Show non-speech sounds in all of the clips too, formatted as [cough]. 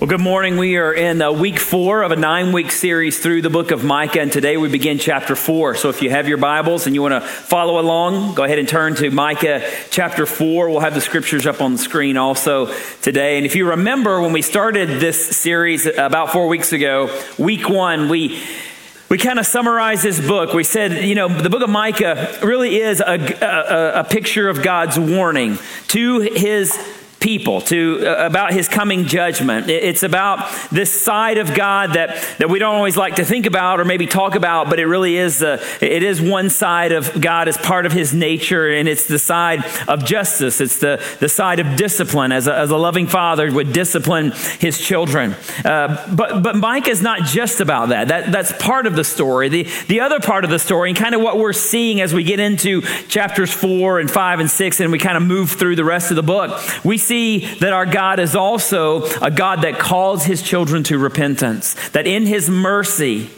Well, good morning. We are in uh, week four of a nine week series through the book of Micah, and today we begin chapter four. So if you have your Bibles and you want to follow along, go ahead and turn to Micah chapter four. We'll have the scriptures up on the screen also today. And if you remember when we started this series about four weeks ago, week one, we we kind of summarized this book. We said, you know, the book of Micah really is a, a, a picture of God's warning to his people to uh, about his coming judgment. It's about this side of god that that we don't always like to think about or maybe talk about but it really is uh, it is one side of god as part of his nature and it's the side of justice. It's the the side of discipline. As a, as a loving father would discipline his children. Uh, but but micah is not just about that. That that's part of the story. The the other part of the story and kind of what we're seeing as we get into chapters four and five and six and we kind of move through the rest of the book we see that our God is also a God that calls his children to repentance, that in his mercy,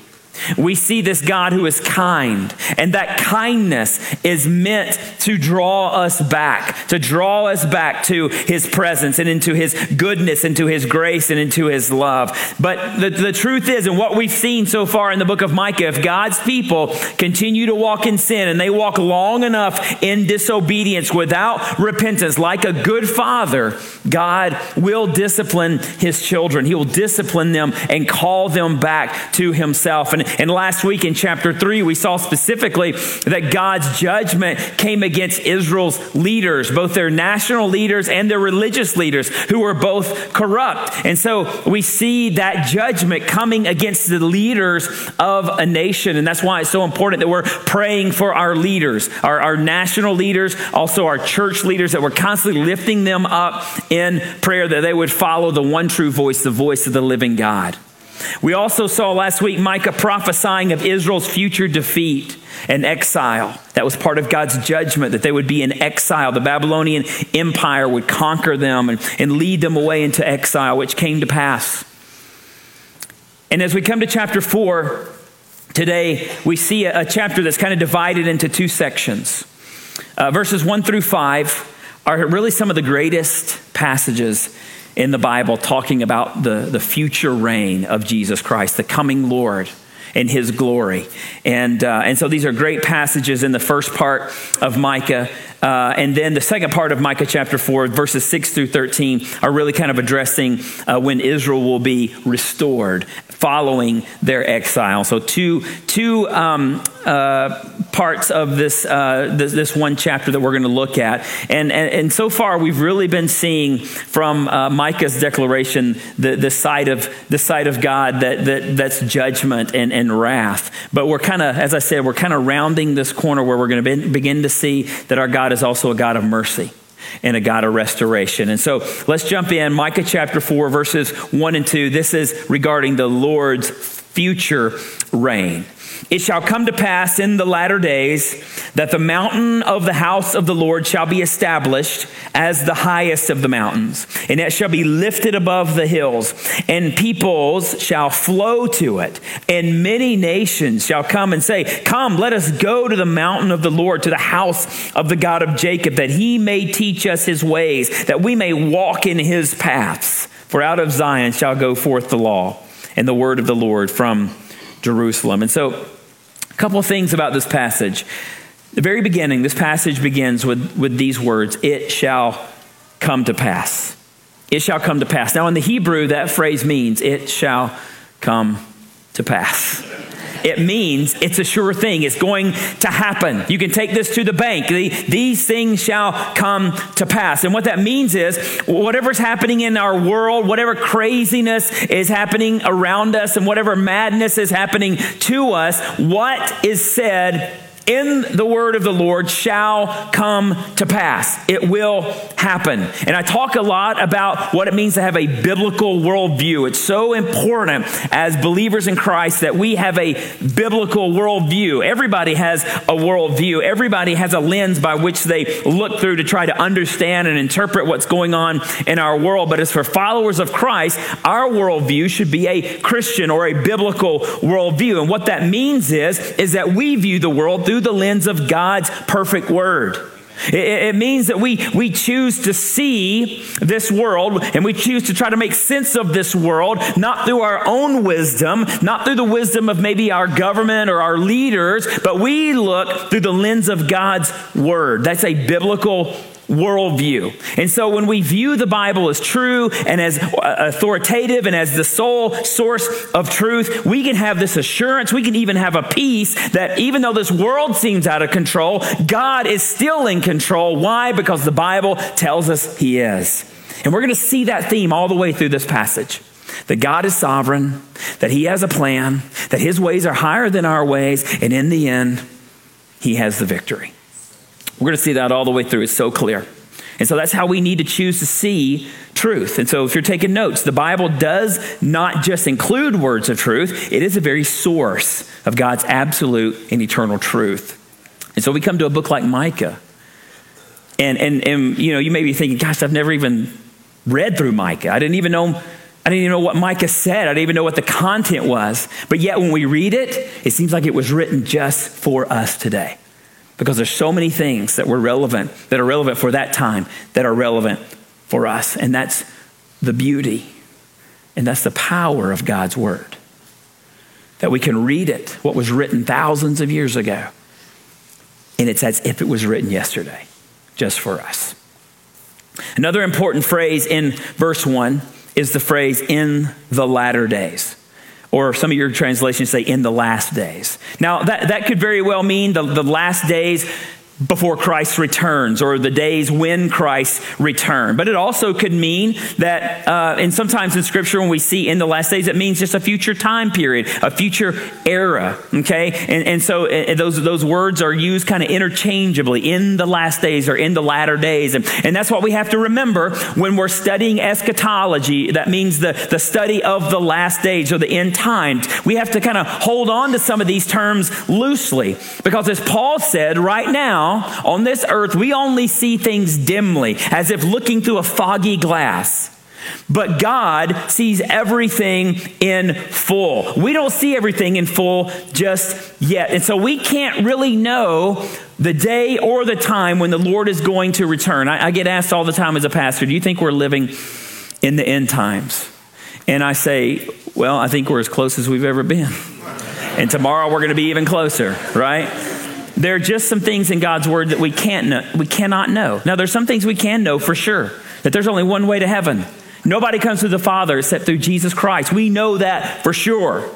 we see this God who is kind, and that kindness is meant to draw us back, to draw us back to His presence and into His goodness, into His grace, and into His love. But the, the truth is, and what we've seen so far in the book of Micah, if God's people continue to walk in sin and they walk long enough in disobedience without repentance, like a good father, God will discipline His children. He will discipline them and call them back to Himself. And and last week in chapter 3, we saw specifically that God's judgment came against Israel's leaders, both their national leaders and their religious leaders, who were both corrupt. And so we see that judgment coming against the leaders of a nation. And that's why it's so important that we're praying for our leaders, our, our national leaders, also our church leaders, that we're constantly lifting them up in prayer that they would follow the one true voice, the voice of the living God. We also saw last week Micah prophesying of Israel's future defeat and exile. That was part of God's judgment that they would be in exile. The Babylonian Empire would conquer them and, and lead them away into exile, which came to pass. And as we come to chapter 4, today we see a, a chapter that's kind of divided into two sections. Uh, verses 1 through 5 are really some of the greatest passages in the Bible talking about the, the future reign of Jesus Christ, the coming Lord and his glory. And, uh, and so these are great passages in the first part of Micah. Uh, and then the second part of Micah chapter 4, verses 6 through 13, are really kind of addressing uh, when Israel will be restored following their exile. So, two, two um, uh, parts of this, uh, this, this, one chapter that we're going to look at. And, and, and, so far, we've really been seeing from uh, Micah's declaration the, the, side of, the side of God that, that, that's judgment and, and wrath. But we're kind of, as I said, we're kind of rounding this corner where we're going to be, begin to see that our God is also a God of mercy and a God of restoration. And so let's jump in. Micah chapter 4, verses 1 and 2. This is regarding the Lord's future reign. It shall come to pass in the latter days that the mountain of the house of the Lord shall be established as the highest of the mountains, and it shall be lifted above the hills, and peoples shall flow to it, and many nations shall come and say, Come, let us go to the mountain of the Lord, to the house of the God of Jacob, that he may teach us his ways, that we may walk in his paths. For out of Zion shall go forth the law and the word of the Lord from Jerusalem. And so, a couple things about this passage. The very beginning, this passage begins with, with these words It shall come to pass. It shall come to pass. Now, in the Hebrew, that phrase means it shall come to pass. It means it's a sure thing. It's going to happen. You can take this to the bank. The, these things shall come to pass. And what that means is whatever's happening in our world, whatever craziness is happening around us, and whatever madness is happening to us, what is said in the word of the Lord shall come to pass. It will happen. And I talk a lot about what it means to have a biblical worldview. It's so important as believers in Christ that we have a biblical worldview. Everybody has a worldview, everybody has a lens by which they look through to try to understand and interpret what's going on in our world. But as for followers of Christ, our worldview should be a Christian or a biblical worldview. And what that means is, is that we view the world through the lens of God's perfect word. It, it, means that we, we choose to see this world and we choose to try to make sense of this world, not through our own wisdom, not through the wisdom of maybe our government or our leaders, but we look through the lens of God's word. That's a biblical worldview. And so when we view the Bible as true and as uh, authoritative and as the sole source of truth, we can have this assurance. We can even have a peace that even though this world seems out of control, God is still in control. Why? Because the Bible tells us He is. And we're going to see that theme all the way through this passage that God is sovereign, that He has a plan, that His ways are higher than our ways, and in the end, He has the victory. We're going to see that all the way through. It's so clear. And so that's how we need to choose to see truth. And so if you're taking notes, the Bible does not just include words of truth, it is a very source of God's absolute and eternal truth. And so we come to a book like Micah. And, and, and you know, you may be thinking, gosh, I've never even read through Micah. I didn't even know I didn't even know what Micah said. I didn't even know what the content was. But yet, when we read it, it seems like it was written just for us today because there's so many things that were relevant, that are relevant for that time, that are relevant for us. And that's the beauty and that's the power of God's word. That we can read it, what was written thousands of years ago, and it's as if it was written yesterday, just for us. Another important phrase in verse 1 is the phrase in the latter days or some of your translations say in the last days. Now, that, that could very well mean the, the last days before Christ returns or the days when Christ returns. But it also could mean that, uh, and sometimes in Scripture, when we see in the last days, it means just a future time period, a future era. Okay, and, and so and those those words are used kind of interchangeably in the last days or in the latter days, and, and that's what we have to remember when we're studying eschatology. That means the the study of the last days or the end times. We have to kind of hold on to some of these terms loosely because, as Paul said, right now on this earth, we only see things dimly, as if looking through a foggy glass. But God sees everything in full. We don't see everything in full just yet. And so we can't really know the day or the time when the Lord is going to return. I, I, get asked all the time as a pastor, do you think we're living in the end times? And I say, well, I think we're as close as we've ever been. And tomorrow we're going to be even closer, right? There are just some things in God's word that we can't know, we cannot know. Now there's some things we can know for sure. That there's only one way to heaven. Nobody comes to the Father except through Jesus Christ. We know that for sure.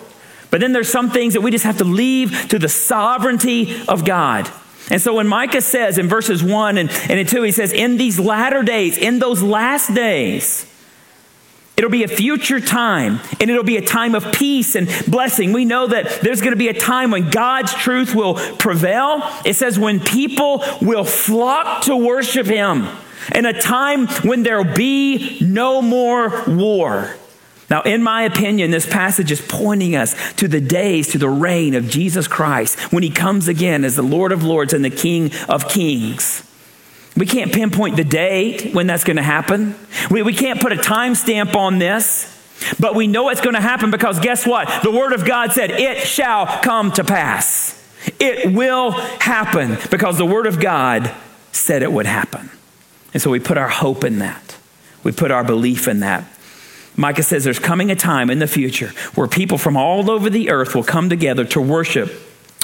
But then there's some things that we just have to leave to the sovereignty of God. And so when Micah says in verses 1 and, and in 2, he says, In these latter days, in those last days, It'll be a future time, and it'll be a time of peace and blessing. We know that there's going to be a time when God's truth will prevail. It says, when people will flock to worship Him, and a time when there'll be no more war. Now, in my opinion, this passage is pointing us to the days, to the reign of Jesus Christ when He comes again as the Lord of Lords and the King of Kings. We can't pinpoint the date when that's going to happen. We, we can't put a timestamp on this, but we know it's going to happen because guess what? The Word of God said, It shall come to pass. It will happen because the Word of God said it would happen. And so we put our hope in that, we put our belief in that. Micah says there's coming a time in the future where people from all over the earth will come together to worship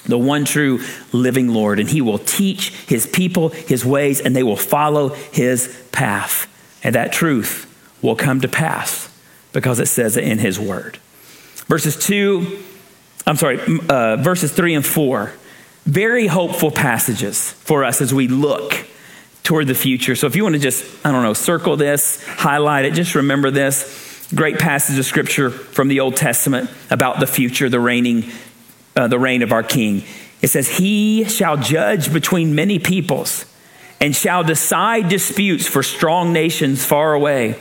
the one true living Lord, and he will teach his people his ways, and they will follow his path. And that truth will come to pass because it says it in his word. Verses 2, I'm sorry, uh, verses 3 and 4, very hopeful passages for us as we look toward the future. So if you want to just, I don't know, circle this, highlight it, just remember this. Great passage of scripture from the Old Testament about the future, the reigning uh, the reign of our king. It says, He shall judge between many peoples and shall decide disputes for strong nations far away.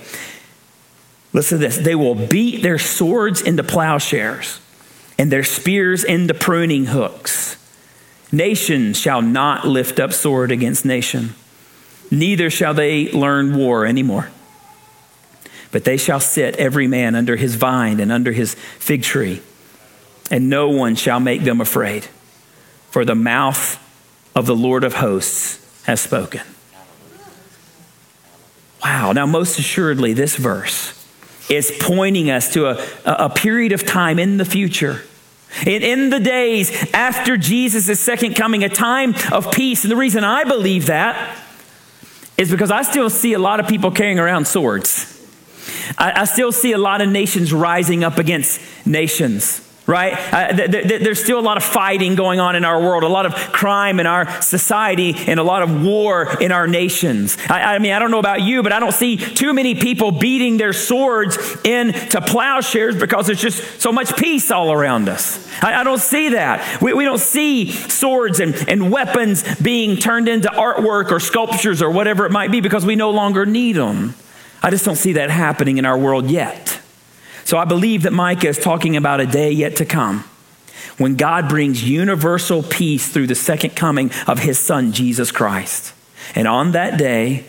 Listen to this they will beat their swords into plowshares and their spears into pruning hooks. Nation shall not lift up sword against nation, neither shall they learn war anymore. But they shall sit every man under his vine and under his fig tree and no one shall make them afraid. For the mouth of the Lord of hosts has spoken. Wow. Now, most assuredly, this verse is pointing us to a, a period of time in the future. In, in the days after Jesus' second coming, a time of peace. And the reason I believe that is because I still see a lot of people carrying around swords. I, I still see a lot of nations rising up against nations right? Uh, th- th- there's still a lot of fighting going on in our world, a lot of crime in our society, and a lot of war in our nations. I, I mean, I don't know about you, but I don't see too many people beating their swords into plowshares because there's just so much peace all around us. I, I don't see that. We, we don't see swords and, and weapons being turned into artwork or sculptures or whatever it might be because we no longer need them. I just don't see that happening in our world yet. So I believe that Micah is talking about a day yet to come when God brings universal peace through the second coming of his son, Jesus Christ. And on that day,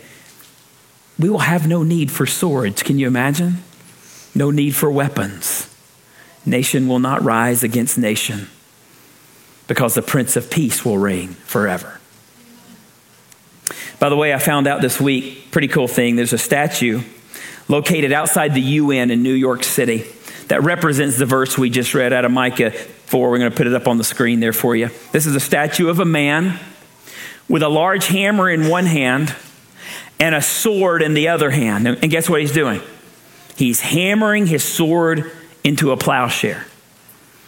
we will have no need for swords. Can you imagine? No need for weapons. Nation will not rise against nation because the Prince of Peace will reign forever. By the way, I found out this week, pretty cool thing, there's a statue located outside the UN in New York City that represents the verse we just read out of Micah 4. We're going to put it up on the screen there for you. This is a statue of a man with a large hammer in one hand and a sword in the other hand. And guess what he's doing? He's hammering his sword into a plowshare.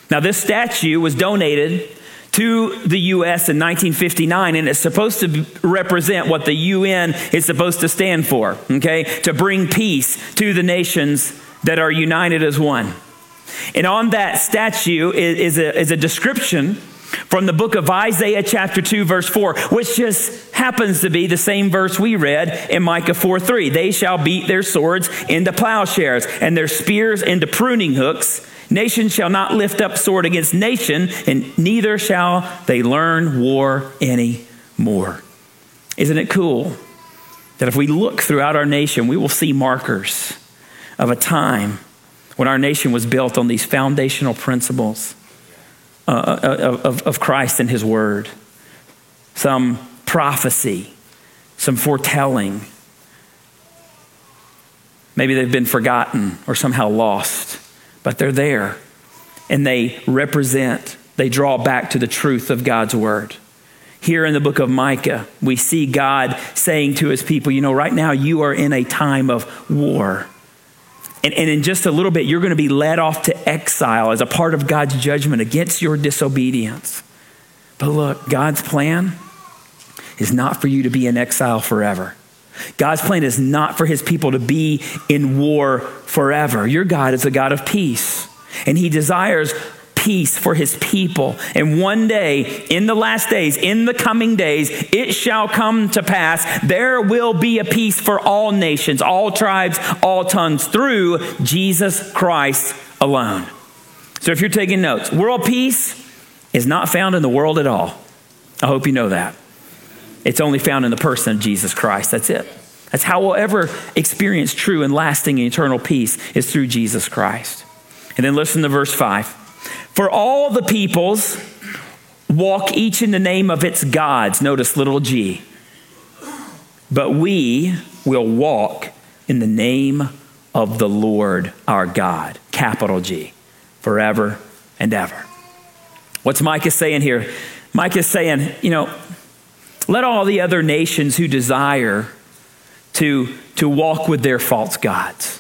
Now, this statue was donated to the U.S. in 1959, and it's supposed to represent what the UN is supposed to stand for, okay? To bring peace to the nations that are united as one. And on that statue is, a, is a description from the book of Isaiah, chapter 2, verse 4, which just happens to be the same verse we read in Micah 4 3. They shall beat their swords into plowshares and their spears into pruning hooks. Nation shall not lift up sword against nation, and neither shall they learn war any more. Isn't it cool that if we look throughout our nation, we will see markers of a time when our nation was built on these foundational principles uh, uh of, of Christ and His Word? Some prophecy, some foretelling. Maybe they've been forgotten or somehow lost but they're there and they represent, they draw back to the truth of God's word. Here in the book of Micah, we see God saying to his people, you know, right now you are in a time of war. And, and in just a little bit, you're going to be led off to exile as a part of God's judgment against your disobedience. But look, God's plan is not for you to be in exile forever. God's plan is not for his people to be in war forever. Your God is a God of peace, and he desires peace for his people. And one day, in the last days, in the coming days, it shall come to pass, there will be a peace for all nations, all tribes, all tongues, through Jesus Christ alone. So if you're taking notes, world peace is not found in the world at all. I hope you know that. It's only found in the person of Jesus Christ. That's it. That's how we'll ever experience true and lasting and eternal peace is through Jesus Christ. And then listen to verse 5. For all the peoples walk each in the name of its gods. Notice little g. But we will walk in the name of the Lord our God. Capital G. Forever and ever. What's Micah saying here? Micah is saying, you know, let all the other nations who desire to, to walk with their false gods.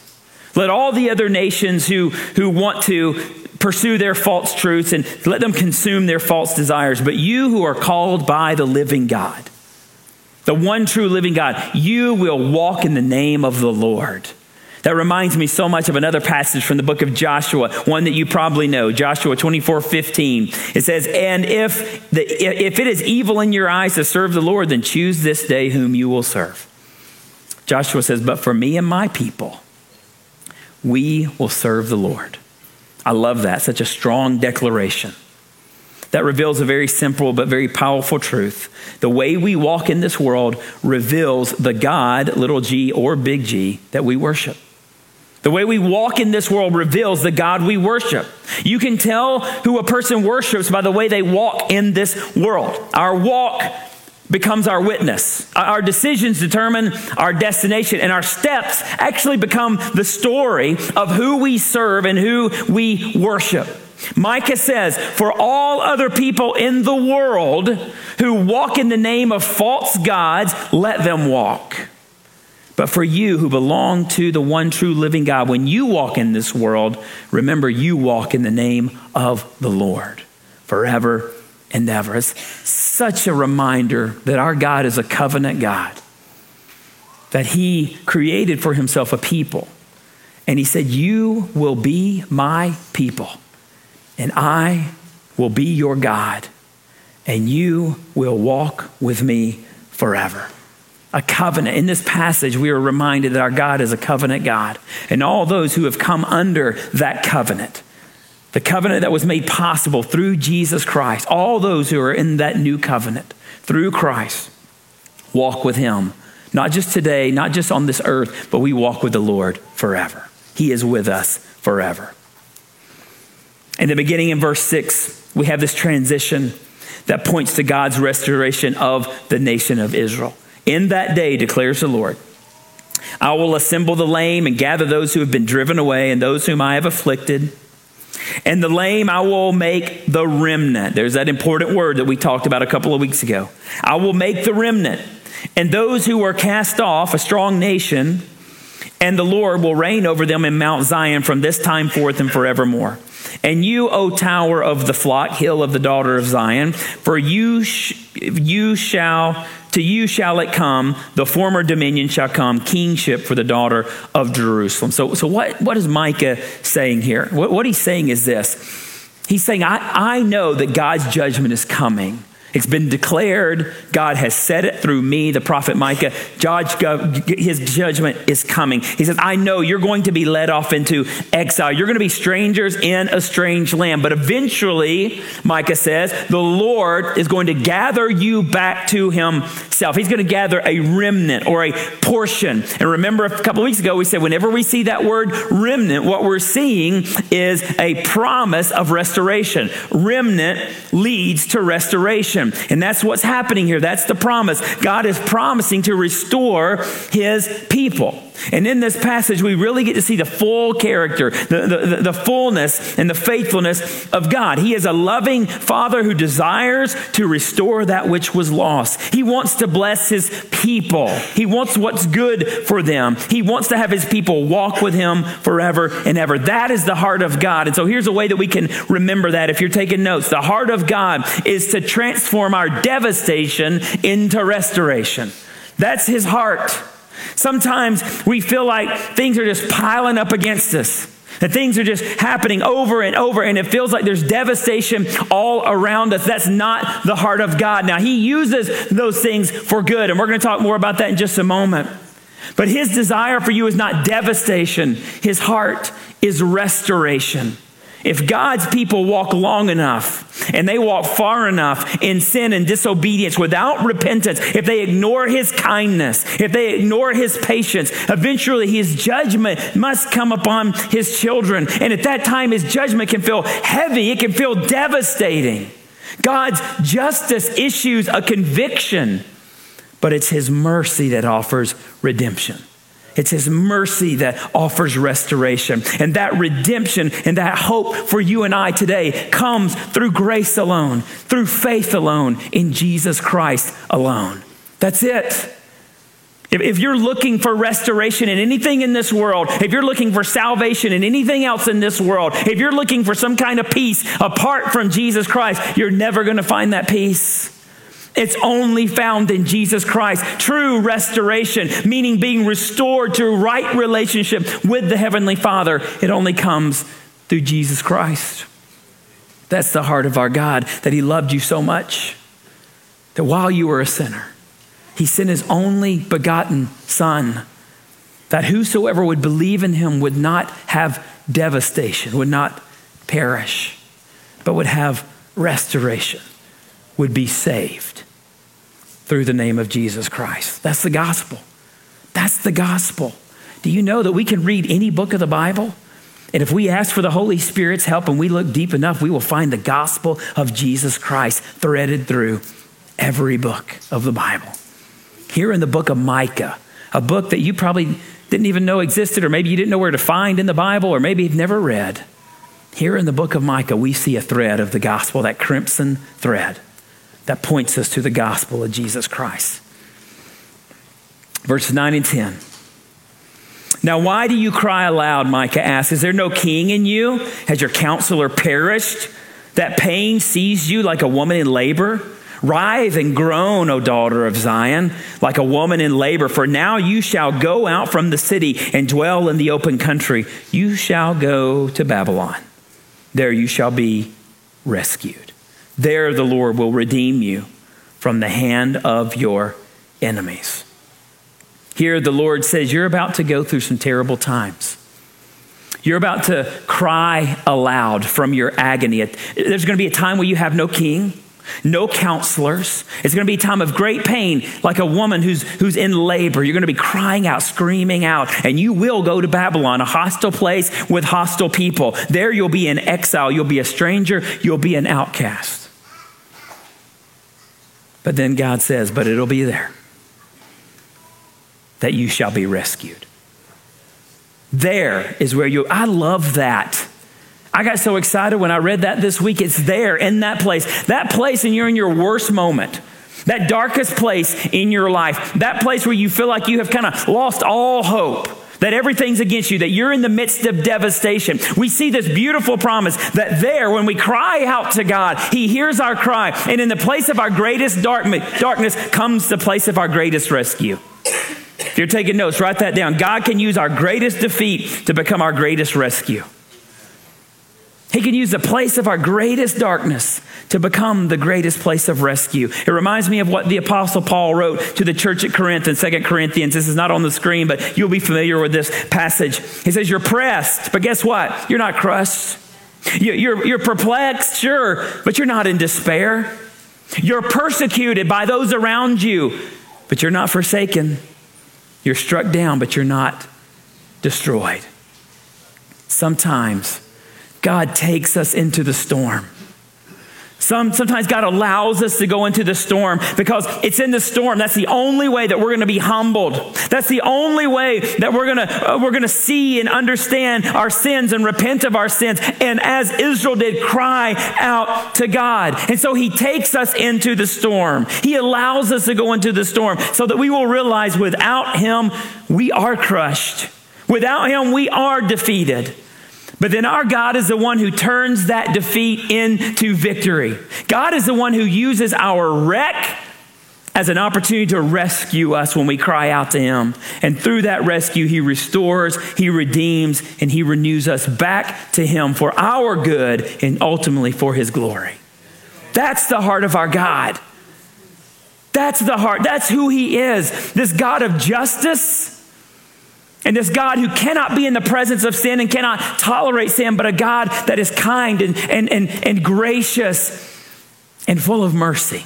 Let all the other nations who, who want to pursue their false truths and let them consume their false desires. But you who are called by the living God, the one true living God, you will walk in the name of the Lord. That reminds me so much of another passage from the book of Joshua, one that you probably know, Joshua 24 15. It says, And if, the, if it is evil in your eyes to serve the Lord, then choose this day whom you will serve. Joshua says, But for me and my people, we will serve the Lord. I love that. Such a strong declaration. That reveals a very simple but very powerful truth. The way we walk in this world reveals the God, little g or big G, that we worship. The way we walk in this world reveals the God we worship. You can tell who a person worships by the way they walk in this world. Our walk becomes our witness. Our decisions determine our destination, and our steps actually become the story of who we serve and who we worship. Micah says, For all other people in the world who walk in the name of false gods, let them walk. But for you who belong to the one true living God, when you walk in this world, remember you walk in the name of the Lord forever and ever. It's such a reminder that our God is a covenant God, that He created for Himself a people. And He said, You will be my people, and I will be your God, and you will walk with me forever. A covenant. In this passage, we are reminded that our God is a covenant God, and all those who have come under that covenant the covenant that was made possible through Jesus Christ. All those who are in that new covenant through Christ walk with Him, not just today, not just on this earth, but we walk with the Lord forever. He is with us forever. In the beginning in verse 6, we have this transition that points to God's restoration of the nation of Israel. In that day, declares the Lord, I will assemble the lame and gather those who have been driven away and those whom I have afflicted and the lame I will make the remnant. There's that important word that we talked about a couple of weeks ago. I will make the remnant. And those who are cast off, a strong nation, and the Lord will reign over them in Mount Zion from this time forth and forevermore. And you, O tower of the flock, hill of the daughter of Zion, for you, sh- you shall to you shall it come, the former dominion shall come, kingship for the daughter of Jerusalem. So, so what, what is Micah saying here? What, what he's saying is this He's saying, I, I know that God's judgment is coming. It's been declared. God has said it through me, the prophet Micah. Judge, his judgment is coming. He says, I know you're going to be led off into exile. You're going to be strangers in a strange land. But eventually, Micah says, the Lord is going to gather you back to himself. He's going to gather a remnant or a portion. And remember, a couple weeks ago, we said, whenever we see that word remnant, what we're seeing is a promise of restoration. Remnant leads to restoration. And that's what's happening here. That's the promise. God is promising to restore his people. And in this passage, we really get to see the full character, the, the, the, fullness and the faithfulness of God. He is a loving Father who desires to restore that which was lost. He wants to bless his people, He wants what's good for them. He wants to have his people walk with Him forever and ever. That is the heart of God. And so here's a way that we can remember that if you're taking notes. The heart of God is to transform our devastation into restoration. That's His heart. Sometimes we feel like things are just piling up against us. That things are just happening over and over, and it feels like there's devastation all around us. That's not the heart of God. Now, He uses those things for good, and we're going to talk more about that in just a moment. But His desire for you is not devastation, His heart is restoration. If God's people walk long enough and they walk far enough in sin and disobedience without repentance, if they ignore his kindness, if they ignore his patience, eventually his judgment must come upon his children. And at that time, his judgment can feel heavy, it can feel devastating. God's justice issues a conviction, but it's his mercy that offers redemption. It's His mercy that offers restoration. And that redemption and that hope for you and I today comes through grace alone, through faith alone, in Jesus Christ alone. That's it. If, you're looking for restoration in anything in this world, if you're looking for salvation in anything else in this world, if you're looking for some kind of peace apart from Jesus Christ, you're never going to find that peace. It's only found in Jesus Christ. True restoration, meaning being restored to right relationship with the Heavenly Father, it only comes through Jesus Christ. That's the heart of our God, that He loved you so much that while you were a sinner, He sent His only begotten Son, that whosoever would believe in Him would not have devastation, would not perish, but would have restoration would be saved through the name of Jesus Christ. That's the gospel. That's the gospel. Do you know that we can read any book of the Bible? And if we ask for the Holy Spirit's help and we look deep enough, we will find the gospel of Jesus Christ threaded through every book of the Bible. Here in the book of Micah, a book that you probably didn't even know existed, or maybe you didn't know where to find in the Bible, or maybe you've never read. Here in the book of Micah, we see a thread of the gospel, that crimson thread that points us to the gospel of Jesus Christ. Verses 9 and 10. Now, why do you cry aloud? Micah asks. Is there no king in you? Has your counselor perished? That pain seized you like a woman in labor? Rise and groan, O daughter of Zion, like a woman in labor, for now you shall go out from the city and dwell in the open country. You shall go to Babylon. There you shall be rescued. There the Lord will redeem you from the hand of your enemies. Here the Lord says, You're about to go through some terrible times. You're about to cry aloud from your agony. There's going to be a time where you have no king, no counselors. It's going to be a time of great pain, like a woman who's, who's in labor. You're going to be crying out, screaming out, and you will go to Babylon, a hostile place with hostile people. There you'll be in exile. You'll be a stranger. You'll be an outcast. But then God says, But it'll be there that you shall be rescued. There is where you, I love that. I got so excited when I read that this week. It's there in that place. That place, and you're in your worst moment. That darkest place in your life. That place where you feel like you have kind of lost all hope. That everything's against you, that you're in the midst of devastation. We see this beautiful promise that there, when we cry out to God, He hears our cry. And in the place of our greatest darkness comes the place of our greatest rescue. If you're taking notes, write that down. God can use our greatest defeat to become our greatest rescue. He can use the place of our greatest darkness to become the greatest place of rescue. It reminds me of what the Apostle Paul wrote to the church at Corinth in 2 Corinthians. This is not on the screen, but you'll be familiar with this passage. He says, You're pressed, but guess what? You're not crushed. You're, you're perplexed, sure, but you're not in despair. You're persecuted by those around you, but you're not forsaken. You're struck down, but you're not destroyed. Sometimes God takes us into the storm. Some, sometimes God allows us to go into the storm because it's in the storm. That's the only way that we're going to be humbled. That's the only way that we're going to, uh, we're going to see and understand our sins and repent of our sins. And as Israel did, cry out to God. And so he takes us into the storm. He allows us to go into the storm so that we will realize without him, we are crushed. Without him, we are defeated. But then our God is the one who turns that defeat into victory. God is the one who uses our wreck as an opportunity to rescue us when we cry out to Him. And through that rescue, He restores, He redeems, and He renews us back to Him for our good and ultimately for His glory. That's the heart of our God. That's the heart. That's who He is. This God of justice and this God who cannot be in the presence of sin and cannot tolerate sin, but a God that is kind and, and, and, and gracious and full of mercy,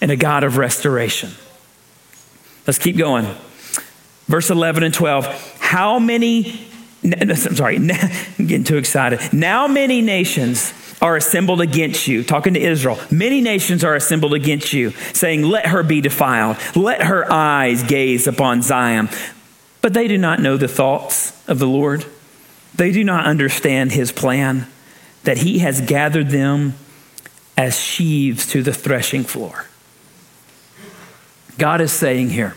and a God of restoration. Let's keep going. Verse 11 and 12. How many, I'm sorry, [laughs] I'm getting too excited. Now many nations are assembled against you, talking to Israel. Many nations are assembled against you, saying, Let her be defiled. Let her eyes gaze upon Zion. But they do not know the thoughts of the Lord. They do not understand his plan, that he has gathered them as sheaves to the threshing floor. God is saying here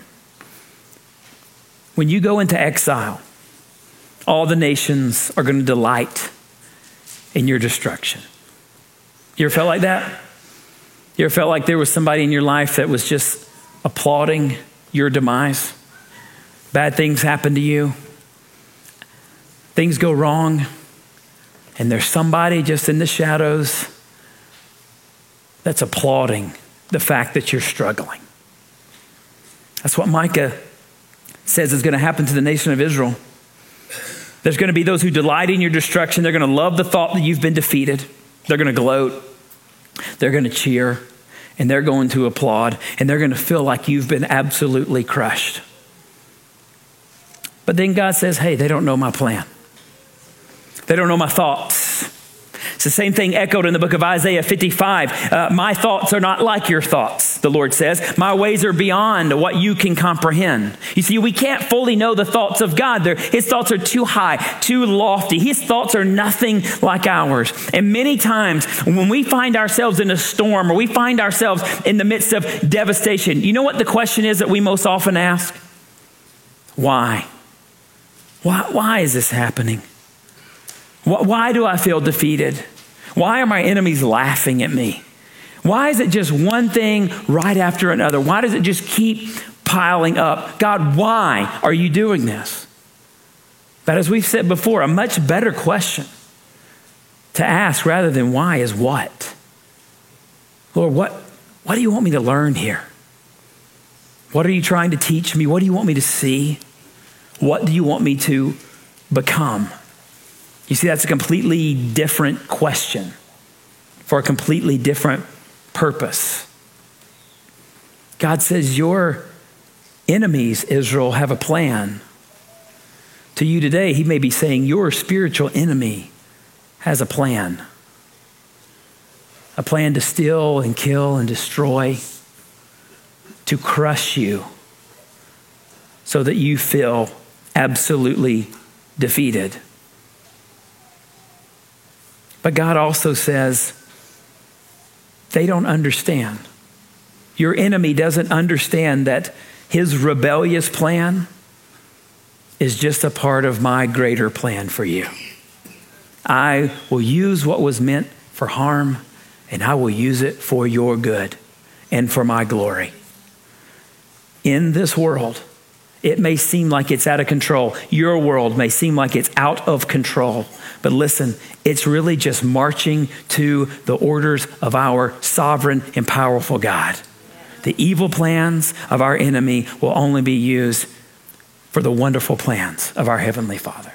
when you go into exile, all the nations are going to delight in your destruction. You ever felt like that? You ever felt like there was somebody in your life that was just applauding your demise? Bad things happen to you, things go wrong, and there's somebody just in the shadows that's applauding the fact that you're struggling. That's what Micah says is going to happen to the nation of Israel. There's going to be those who delight in your destruction. They're going to love the thought that you've been defeated. They're going to gloat. They're going to cheer. And they're going to applaud. And they're going to feel like you've been absolutely crushed. But then God says, hey, they don't know my plan. They don't know my thoughts. It's the same thing echoed in the book of Isaiah 55. Uh, my thoughts are not like your thoughts. the Lord says. My ways are beyond what you can comprehend. You see, we can't fully know the thoughts of God. They're, his thoughts are too high, too lofty. His thoughts are nothing like ours. And many times when we find ourselves in a storm or we find ourselves in the midst of devastation, you know what the question is that we most often ask? Why? Why, why is this happening? Why, why do I feel defeated? Why are my enemies laughing at me? Why is it just one thing right after another? Why does it just keep piling up? God, why are you doing this? But as we've said before, a much better question to ask rather than why is what? Lord, what, what do you want me to learn here? What are you trying to teach me? What do you want me to see? What do you want me to become? You see, that's a completely different question for a completely different purpose. God says, Your enemies, Israel, have a plan. To you today, He may be saying, Your spiritual enemy has a plan a plan to steal and kill and destroy, to crush you so that you feel absolutely defeated. But God also says, they don't understand. Your enemy doesn't understand that his rebellious plan is just a part of my greater plan for you. I will use what was meant for harm and I will use it for your good and for my glory. In this world, it may seem like it's out of control. Your world may seem like it's out of control. But listen, it's really just marching to the orders of our sovereign and powerful God. The evil plans of our enemy will only be used for the wonderful plans of our Heavenly Father.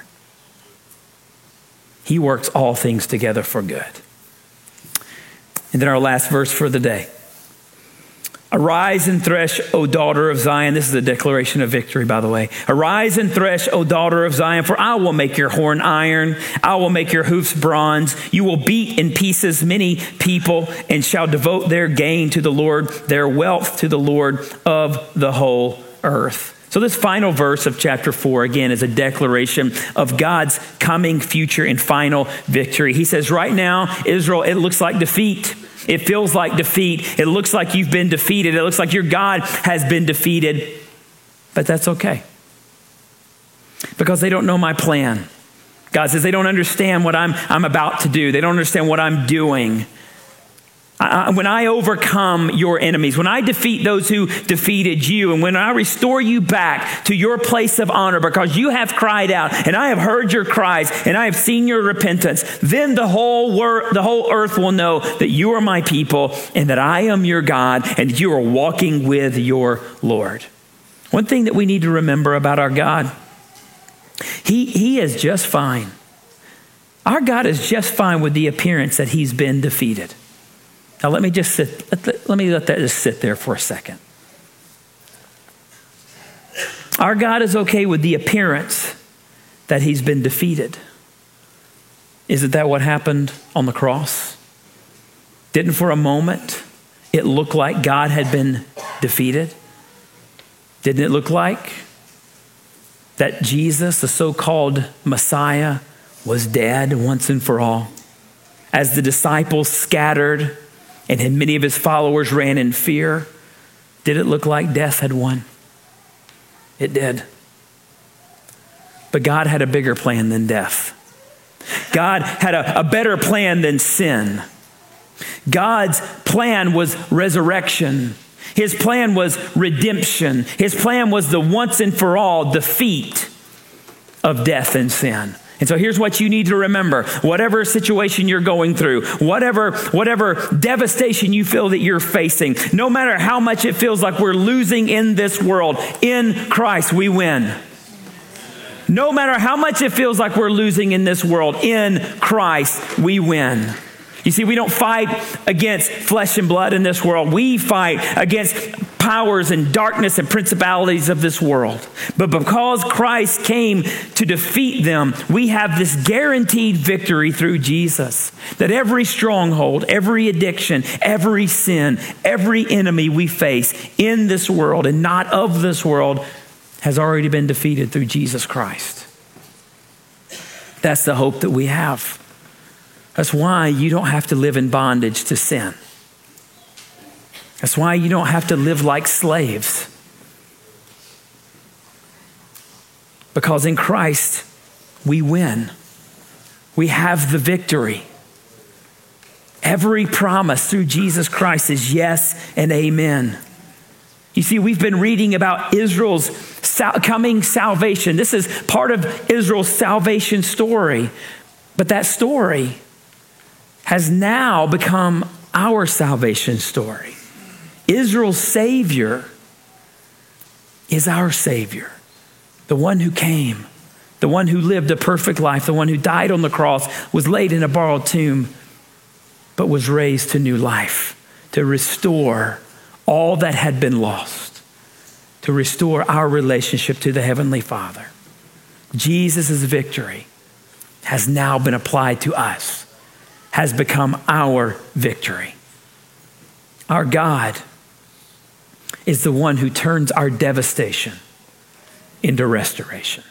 He works all things together for good. And then our last verse for the day. Arise and thresh, O daughter of Zion. This is a declaration of victory, by the way. Arise and thresh, O daughter of Zion, for I will make your horn iron. I will make your hoofs bronze. You will beat in pieces many people and shall devote their gain to the Lord, their wealth to the Lord of the whole earth. So, this final verse of chapter 4, again, is a declaration of God's coming future and final victory. He says, Right now, Israel, it looks like defeat. It feels like defeat. It looks like you've been defeated. It looks like your God has been defeated. But that's okay. Because they don't know my plan. God says they don't understand what I'm, I'm about to do, they don't understand what I'm doing. I, when I overcome your enemies, when I defeat those who defeated you, and when I restore you back to your place of honor because you have cried out and I have heard your cries and I have seen your repentance, then the whole, wor- the whole earth will know that you are my people and that I am your God and that you are walking with your Lord. One thing that we need to remember about our God, he, he is just fine. Our God is just fine with the appearance that he's been defeated. Now, let me just sit, let, let me let that just sit there for a second. Our God is okay with the appearance that he's been defeated. Isn't that what happened on the cross? Didn't for a moment it look like God had been defeated? Didn't it look like that Jesus, the so called Messiah, was dead once and for all? As the disciples scattered and many of his followers ran in fear, did it look like death had won? It did. But God had a bigger plan than death. God had a, a better plan than sin. God's plan was resurrection. His plan was redemption. His plan was the once and for all defeat of death and sin. And so here's what you need to remember. Whatever situation you're going through, whatever, whatever devastation you feel that you're facing, no matter how much it feels like we're losing in this world, in Christ we win. No matter how much it feels like we're losing in this world, in Christ we win. You see, we don't fight against flesh and blood in this world. We fight against powers and darkness and principalities of this world. But because Christ came to defeat them, we have this guaranteed victory through Jesus. That every stronghold, every addiction, every sin, every enemy we face in this world and not of this world has already been defeated through Jesus Christ. That's the hope that we have. That's why you don't have to live in bondage to sin. That's why you don't have to live like slaves. Because in Christ, we win. We have the victory. Every promise through Jesus Christ is yes and amen. You see, we've been reading about Israel's coming salvation. This is part of Israel's salvation story. But that story has now become our salvation story. Israel's Savior is our Savior, the one who came, the one who lived a perfect life, the one who died on the cross, was laid in a borrowed tomb, but was raised to new life to restore all that had been lost, to restore our relationship to the Heavenly Father. Jesus' victory has now been applied to us has become our victory. Our God is the one who turns our devastation into restoration.